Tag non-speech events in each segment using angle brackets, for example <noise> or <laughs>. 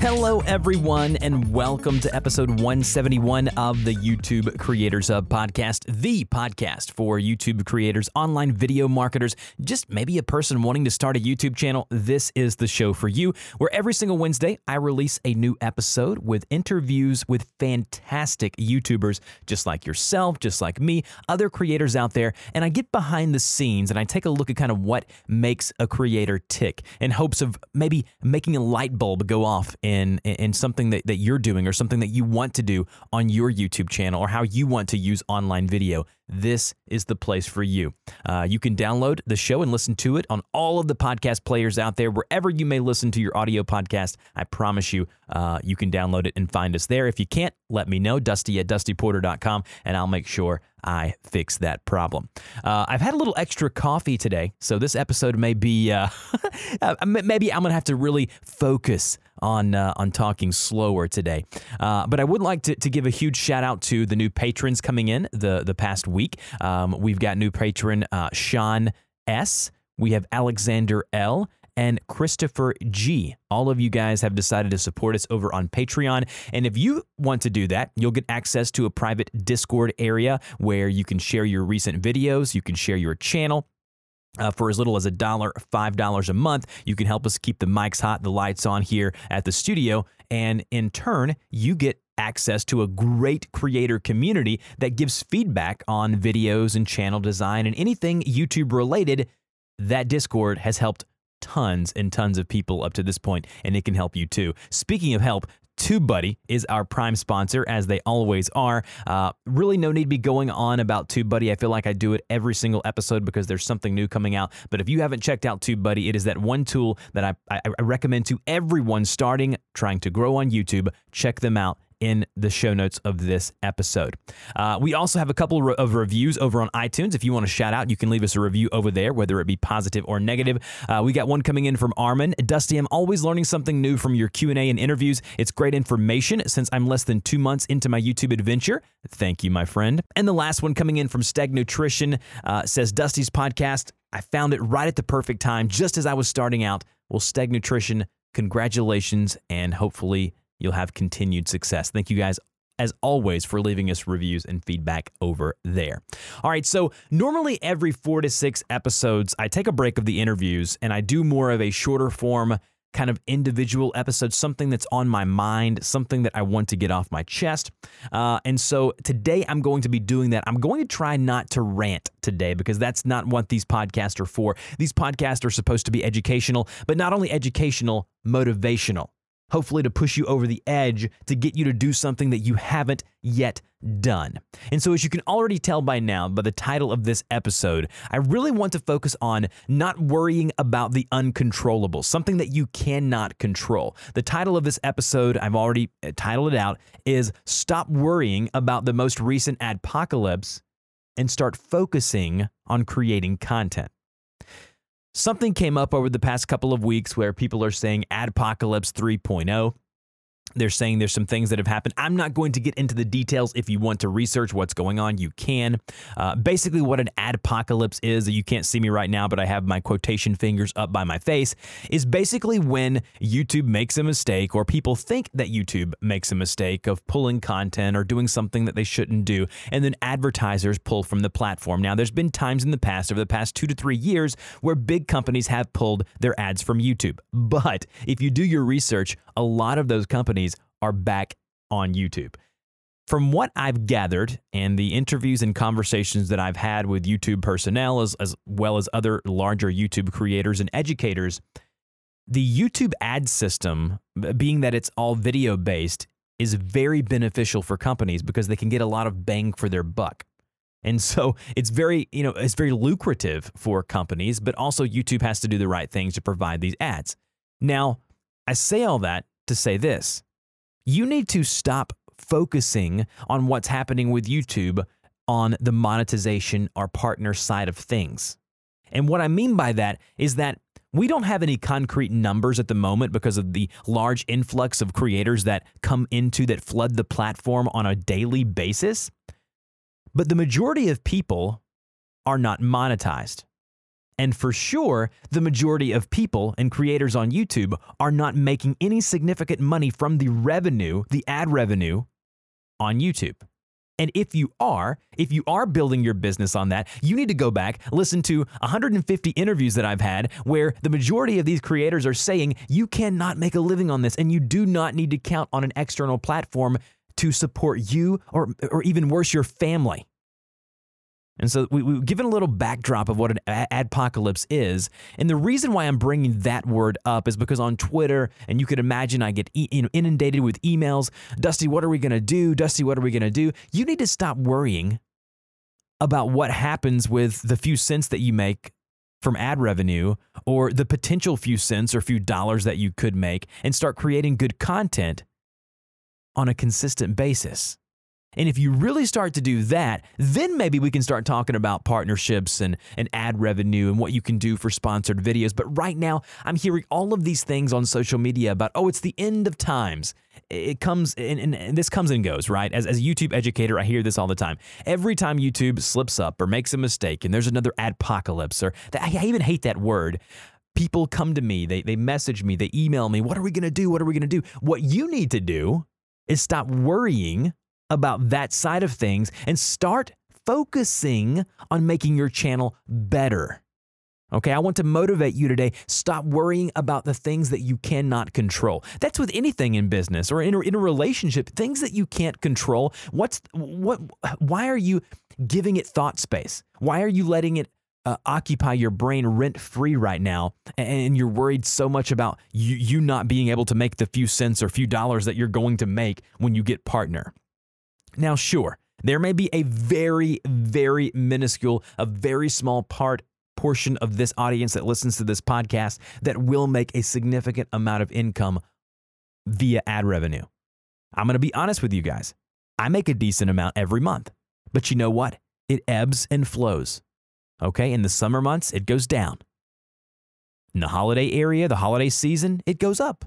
Hello, everyone, and welcome to episode 171 of the YouTube Creators Hub podcast, the podcast for YouTube creators, online video marketers, just maybe a person wanting to start a YouTube channel. This is the show for you, where every single Wednesday I release a new episode with interviews with fantastic YouTubers, just like yourself, just like me, other creators out there, and I get behind the scenes and I take a look at kind of what makes a creator tick in hopes of maybe making a light bulb go off in in something that, that you're doing or something that you want to do on your YouTube channel or how you want to use online video this is the place for you. Uh, you can download the show and listen to it on all of the podcast players out there, wherever you may listen to your audio podcast. I promise you, uh, you can download it and find us there. If you can't, let me know, dusty at dustyporter.com, and I'll make sure I fix that problem. Uh, I've had a little extra coffee today, so this episode may be, uh, <laughs> uh, maybe I'm to have to really focus on uh, on talking slower today. Uh, but I would like to, to give a huge shout out to the new patrons coming in the the past week. Um, we've got new patron uh, Sean S. We have Alexander L and Christopher G. All of you guys have decided to support us over on Patreon. And if you want to do that, you'll get access to a private Discord area where you can share your recent videos, you can share your channel. Uh, for as little as a dollar, five dollars a month, you can help us keep the mics hot, the lights on here at the studio, and in turn, you get access to a great creator community that gives feedback on videos and channel design and anything YouTube related. That Discord has helped tons and tons of people up to this point, and it can help you too. Speaking of help, TubeBuddy is our prime sponsor, as they always are. Uh, really, no need to be going on about TubeBuddy. I feel like I do it every single episode because there's something new coming out. But if you haven't checked out TubeBuddy, it is that one tool that I, I, I recommend to everyone starting, trying to grow on YouTube. Check them out in the show notes of this episode. Uh, we also have a couple of reviews over on iTunes. If you want to shout out, you can leave us a review over there, whether it be positive or negative. Uh, we got one coming in from Armin. Dusty, I'm always learning something new from your Q&A and interviews. It's great information since I'm less than two months into my YouTube adventure. Thank you, my friend. And the last one coming in from Steg Nutrition uh, says, Dusty's podcast, I found it right at the perfect time, just as I was starting out. Well, Steg Nutrition, congratulations, and hopefully you'll have continued success. Thank you guys as always, for leaving us reviews and feedback over there. All right, so normally every four to six episodes, I take a break of the interviews and I do more of a shorter form kind of individual episode, something that's on my mind, something that I want to get off my chest. Uh, and so today I'm going to be doing that. I'm going to try not to rant today because that's not what these podcasts are for. These podcasts are supposed to be educational, but not only educational, motivational hopefully to push you over the edge to get you to do something that you haven't yet done. And so, as you can already tell by now, by the title of this episode, I really want to focus on not worrying about the uncontrollable, something that you cannot control. The title of this episode, I've already uh, titled it out, is Stop Worrying About the Most Recent Adpocalypse and Start Focusing on Creating Content. Something came up over the past couple of weeks where people are saying Adpocalypse 3.0. They're saying there's some things that have happened. I'm not going to get into the details. If you want to research what's going on, you can. Uh, basically, what an adpocalypse is, you can't see me right now, but I have my quotation fingers up by my face, is basically when YouTube makes a mistake or people think that YouTube makes a mistake of pulling content or doing something that they shouldn't do, and then advertisers pull from the platform. Now, there's been times in the past, over the past two to three years, where big companies have pulled their ads from YouTube. But if you do your research, a lot of those companies are back on YouTube. From what I've gathered and the interviews and conversations that I've had with YouTube personnel, as, as well as other larger YouTube creators and educators, the YouTube ad system, being that it's all video based, is very beneficial for companies because they can get a lot of bang for their buck. And so <laughs> it's very, you know, it's very lucrative for companies, but also YouTube has to do the right things to provide these ads. Now, I say all that to say this you need to stop focusing on what's happening with YouTube on the monetization or partner side of things. And what I mean by that is that We don't have any concrete numbers at the moment because of the large influx of creators that come into that flood the platform on a daily basis. But the majority of people are not monetized. And for sure, the majority of people and creators on YouTube are not making any significant money from the revenue, the ad revenue on YouTube. And if you are, if you are building your business on that, you need to go back, listen to 150 interviews that I've had where the majority of these creators are saying you cannot make a living on this and you do not need to count on an external platform to support you or, or even worse, your family. And so we, we've given a little backdrop of what an adpocalypse is. And the reason why I'm bringing that word up is because on Twitter, and you could imagine I get inundated with emails Dusty, what are we going to do? Dusty, what are we going to do? You need to stop worrying about what happens with the few cents that you make from ad revenue or the potential few cents or few dollars that you could make and start creating good content on a consistent basis. And if you really start to do that, then maybe we can start talking about partnerships and, and ad revenue and what you can do for sponsored videos. But right now, I'm hearing all of these things on social media about, oh, it's the end of times. It comes and, and, and this comes and goes, right? As, as a YouTube educator, I hear this all the time. Every time YouTube slips up or makes a mistake and there's another adpocalypse, or I even hate that word people come to me, they, they message me, they email me, what are we going to do? What are we going to do? What you need to do is stop worrying about that side of things and start focusing on making your channel better. Okay, I want to motivate you today. Stop worrying about the things that you cannot control. That's with anything in business or in a, in a relationship, things that you can't control. What's what why are you giving it thought space? Why are you letting it uh, occupy your brain rent free right now and you're worried so much about you, you not being able to make the few cents or few dollars that you're going to make when you get partner? Now, sure, there may be a very, very minuscule, a very small part portion of this audience that listens to this podcast that will make a significant amount of income via ad revenue. I'm going to be honest with you guys. I make a decent amount every month. But you know what? It ebbs and flows. Okay, in the summer months, it goes down. In the holiday area, the holiday season, it goes up.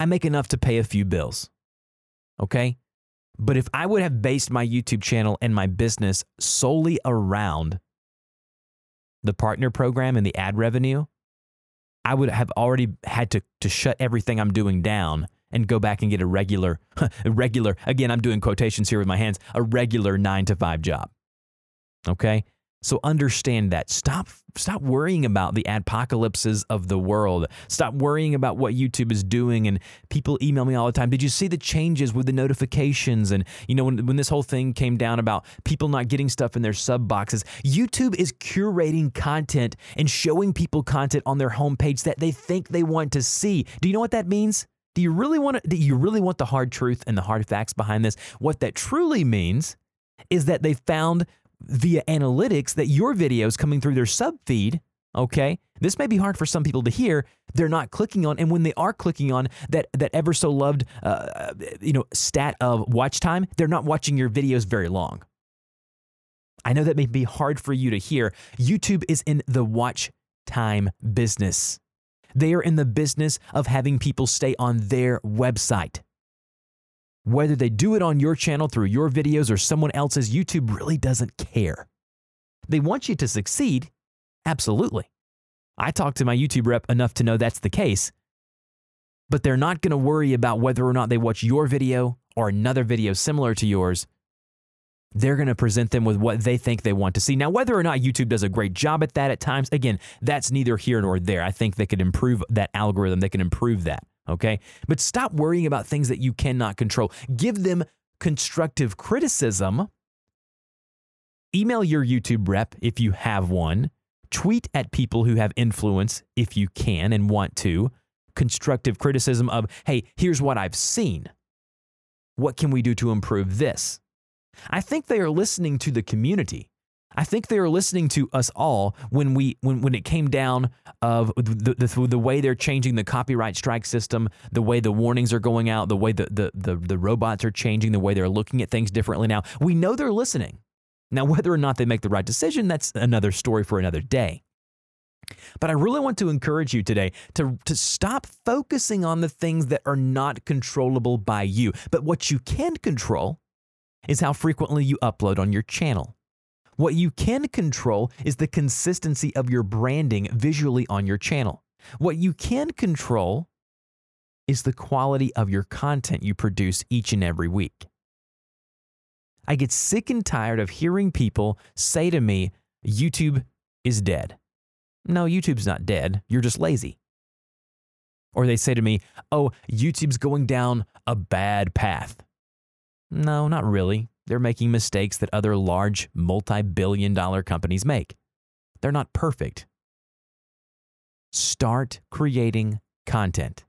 I make enough to pay a few bills. Okay? But if I would have based my YouTube channel and my business solely around the partner program and the ad revenue, I would have already had to, to shut everything I'm doing down and go back and get a regular, <laughs> a regular, again, I'm doing quotations here with my hands, a regular nine to five job. Okay. So understand that. Stop stop worrying about the apocalypses of the world. Stop worrying about what YouTube is doing and people email me all the time. Did you see the changes with the notifications and you know when when this whole thing came down about people not getting stuff in their sub boxes? YouTube is curating content and showing people content on their homepage that they think they want to see. Do you know what that means? Do you really want to, do you really want the hard truth and the hard facts behind this? What that truly means is that they found via analytics that your videos coming through their sub feed, okay, this may be hard for some people to hear. They're not clicking on, and when they are clicking on that that ever so loved, uh, you know, stat of watch time, they're not watching your videos very long. I know that may be hard for you to hear. YouTube is in the watch time business. They are in the business of having people stay on their website. Whether they do it on your channel through your videos or someone else's, YouTube really doesn't care. They want you to succeed, absolutely. I talk to my YouTube rep enough to know that's the case. But they're not going to worry about whether or not they watch your video or another video similar to yours. They're going to present them with what they think they want to see. Now, whether or not YouTube does a great job at that at times, again, that's neither here nor there. I think they could improve that algorithm, they can improve that okay? But stop worrying about things that you cannot control. Give them constructive criticism. Email your YouTube rep if you have one. Tweet at people who have influence if you can and want to. Constructive criticism of, hey, here's what I've seen. What can we do to improve this? I think they are listening to the community. I think they were listening to us all when we when when it came down of the, the, the way they're changing the copyright strike system, the way the warnings are going out, the way the, the the the robots are changing, the way they're looking at things differently now. We know they're listening. Now, whether or not they make the right decision, that's another story for another day. But I really want to encourage you today to, to stop focusing on the things that are not controllable by you. But what you can control is how frequently you upload on your channel. What you can control is the consistency of your branding visually on your channel. What you can control is the quality of your content you produce each and every week. I get sick and tired of hearing people say to me, YouTube is dead. No, YouTube's not dead. You're just lazy. Or they say to me, oh, YouTube's going down a bad path. No, not really. They're making mistakes that other large, multi billion dollar companies make. They're not perfect. Start creating content.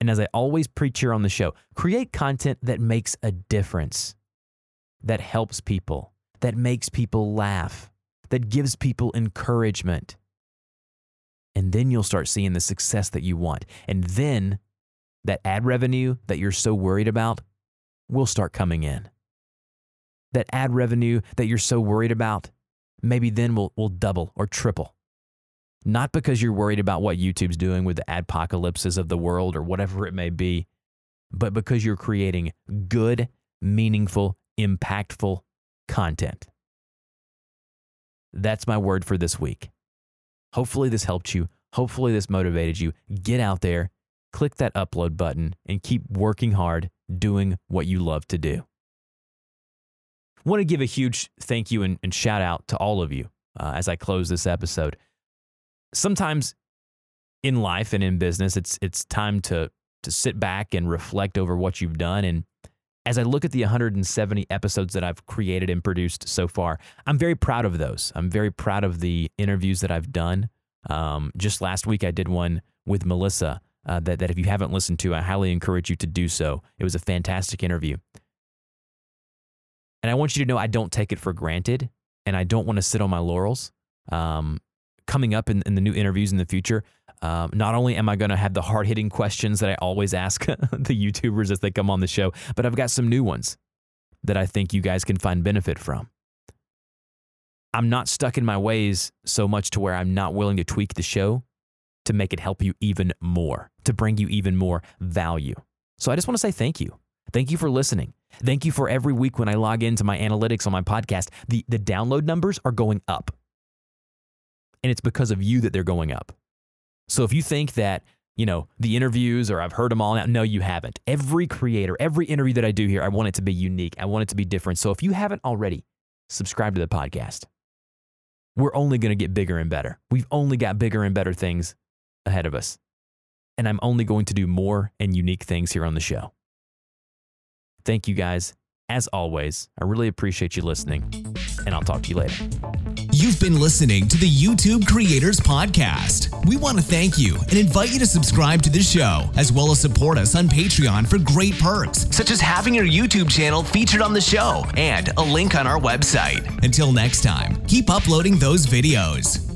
And as I always preach here on the show, create content that makes a difference, that helps people, that makes people laugh, that gives people encouragement. And then you'll start seeing the success that you want. And then that ad revenue that you're so worried about will start coming in. That ad revenue that you're so worried about, maybe then will, will double or triple. Not because you're worried about what YouTube's doing with the apocalypses of the world or whatever it may be, but because you're creating good, meaningful, impactful content. That's my word for this week. Hopefully, this helped you. Hopefully, this motivated you. Get out there, click that upload button, and keep working hard doing what you love to do. I want to give a huge thank you and, and shout out to all of you uh, as I close this episode sometimes in life and in business, it's it's time to to sit back and reflect over what you've done. And as I look at the 170 episodes that I've created and produced so far, I'm very proud of those. I'm very proud of the interviews that I've done. Um, just last week, I did one with Melissa uh, that that if you haven't listened to, I highly encourage you to do so. It was a fantastic interview. And I want you to know I don't take it for granted and I don't want to sit on my laurels. Um, coming up in, in the new interviews in the future, um, not only am I going to have the hard hitting questions that I always ask <laughs> the YouTubers as they come on the show, but I've got some new ones that I think you guys can find benefit from. I'm not stuck in my ways so much to where I'm not willing to tweak the show to make it help you even more, to bring you even more value. So I just want to say thank you. Thank you for listening. Thank you for every week when I log into my analytics on my podcast, the, the download numbers are going up and it's because of you that they're going up. So if you think that, you know, the interviews or I've heard them all now, no, you haven't. Every creator, every interview that I do here, I want it to be unique. I want it to be different. So if you haven't already, subscribe to the podcast. We're only going to get bigger and better. We've only got bigger and better things ahead of us. And I'm only going to do more and unique things here on the show. Thank you guys. As always, I really appreciate you listening, and I'll talk to you later. You've been listening to the YouTube Creators Podcast. We want to thank you and invite you to subscribe to the show, as well as support us on Patreon for great perks, such as having your YouTube channel featured on the show and a link on our website. Until next time, keep uploading those videos.